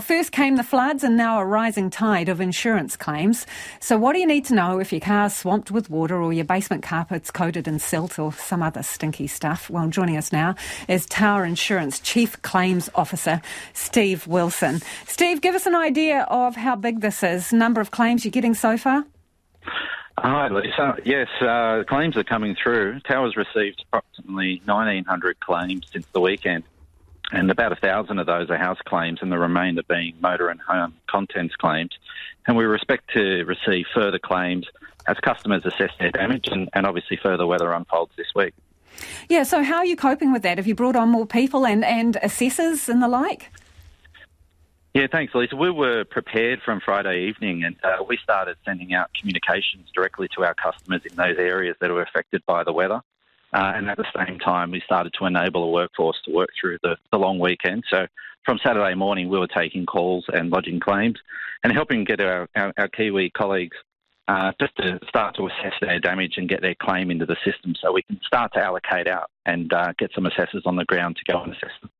First came the floods and now a rising tide of insurance claims. So, what do you need to know if your car's swamped with water or your basement carpet's coated in silt or some other stinky stuff? Well, joining us now is Tower Insurance Chief Claims Officer Steve Wilson. Steve, give us an idea of how big this is, number of claims you're getting so far. Hi, Lisa. Yes, uh, claims are coming through. Tower's received approximately 1,900 claims since the weekend and about a thousand of those are house claims, and the remainder being motor and home contents claims. And we expect to receive further claims as customers assess their damage, and, and obviously further weather unfolds this week. Yeah, so how are you coping with that? Have you brought on more people and, and assessors and the like? Yeah, thanks, Lisa. We were prepared from Friday evening and uh, we started sending out communications directly to our customers in those areas that were affected by the weather. Uh, and at the same time, we started to enable a workforce to work through the, the long weekend. So from Saturday morning, we were taking calls and lodging claims and helping get our, our, our Kiwi colleagues uh, just to start to assess their damage and get their claim into the system so we can start to allocate out and uh, get some assessors on the ground to go and assess them.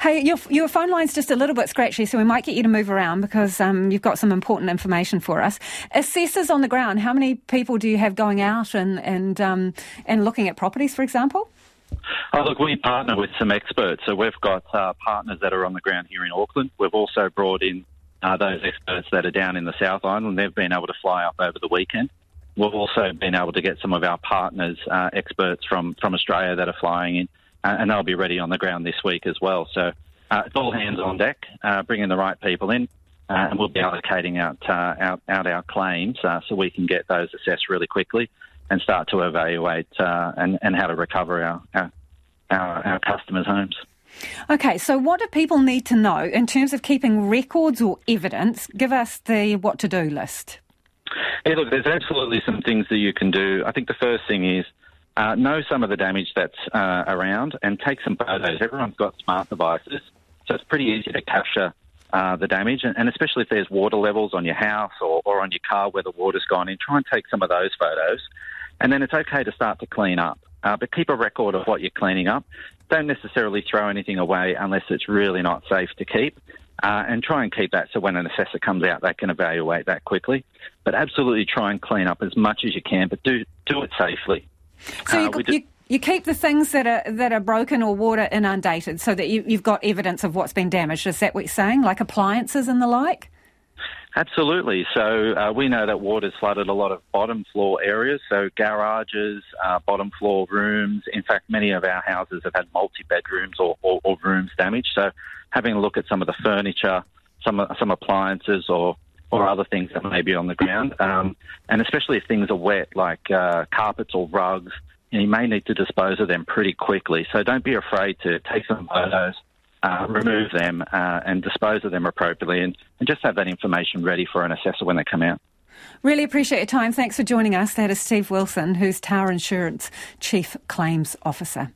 Hey, your, your phone line's just a little bit scratchy, so we might get you to move around because um, you've got some important information for us. Assessors on the ground, how many people do you have going out and, and, um, and looking at properties, for example? Oh, look, we partner with some experts. So we've got uh, partners that are on the ground here in Auckland. We've also brought in uh, those experts that are down in the South Island. They've been able to fly up over the weekend. We've also been able to get some of our partners, uh, experts from, from Australia that are flying in and they'll be ready on the ground this week as well. So uh, it's all hands on deck, uh, bringing the right people in, uh, and we'll be allocating out, uh, out, out our claims uh, so we can get those assessed really quickly and start to evaluate and, and how to recover our, our, our, our customers' homes. Okay, so what do people need to know in terms of keeping records or evidence? Give us the what to do list. Yeah, look, there's absolutely some things that you can do. I think the first thing is uh, know some of the damage that's uh, around and take some photos. Everyone's got smart devices, so it's pretty easy to capture uh, the damage, and, and, especially if there's water levels on your house or, or on your car where the water's gone in, try and take some of those photos. And then it's okay to start to clean up, uh, but keep a record of what you're cleaning up. Don't necessarily throw anything away unless it's really not safe to keep. Uh, and try and keep that so when an assessor comes out, they can evaluate that quickly. But absolutely try and clean up as much as you can, but do do it safely. So you, uh, you, you, keep the things that are that are broken or water inundated, so that you, you've got evidence of what's been damaged. Is that what you're saying, like appliances and the like? Absolutely. So uh, we know that water's flooded a lot of bottom floor areas, so garages, uh, bottom floor rooms. In fact, many of our houses have had multi bedrooms or, or, or, rooms damaged. So having a look at some of the furniture, some some appliances, or or other things that may be on the ground. Um, and especially if things are wet, like uh, carpets or rugs, you, may need to dispose of them pretty quickly. So don't be afraid to take some photos, uh, remove them, uh, and dispose of them appropriately, and, and just have that information ready for an assessor when they come out. Really appreciate your time. Thanks for joining us. That is Steve Wilson, who's Tower Insurance Chief Claims Officer.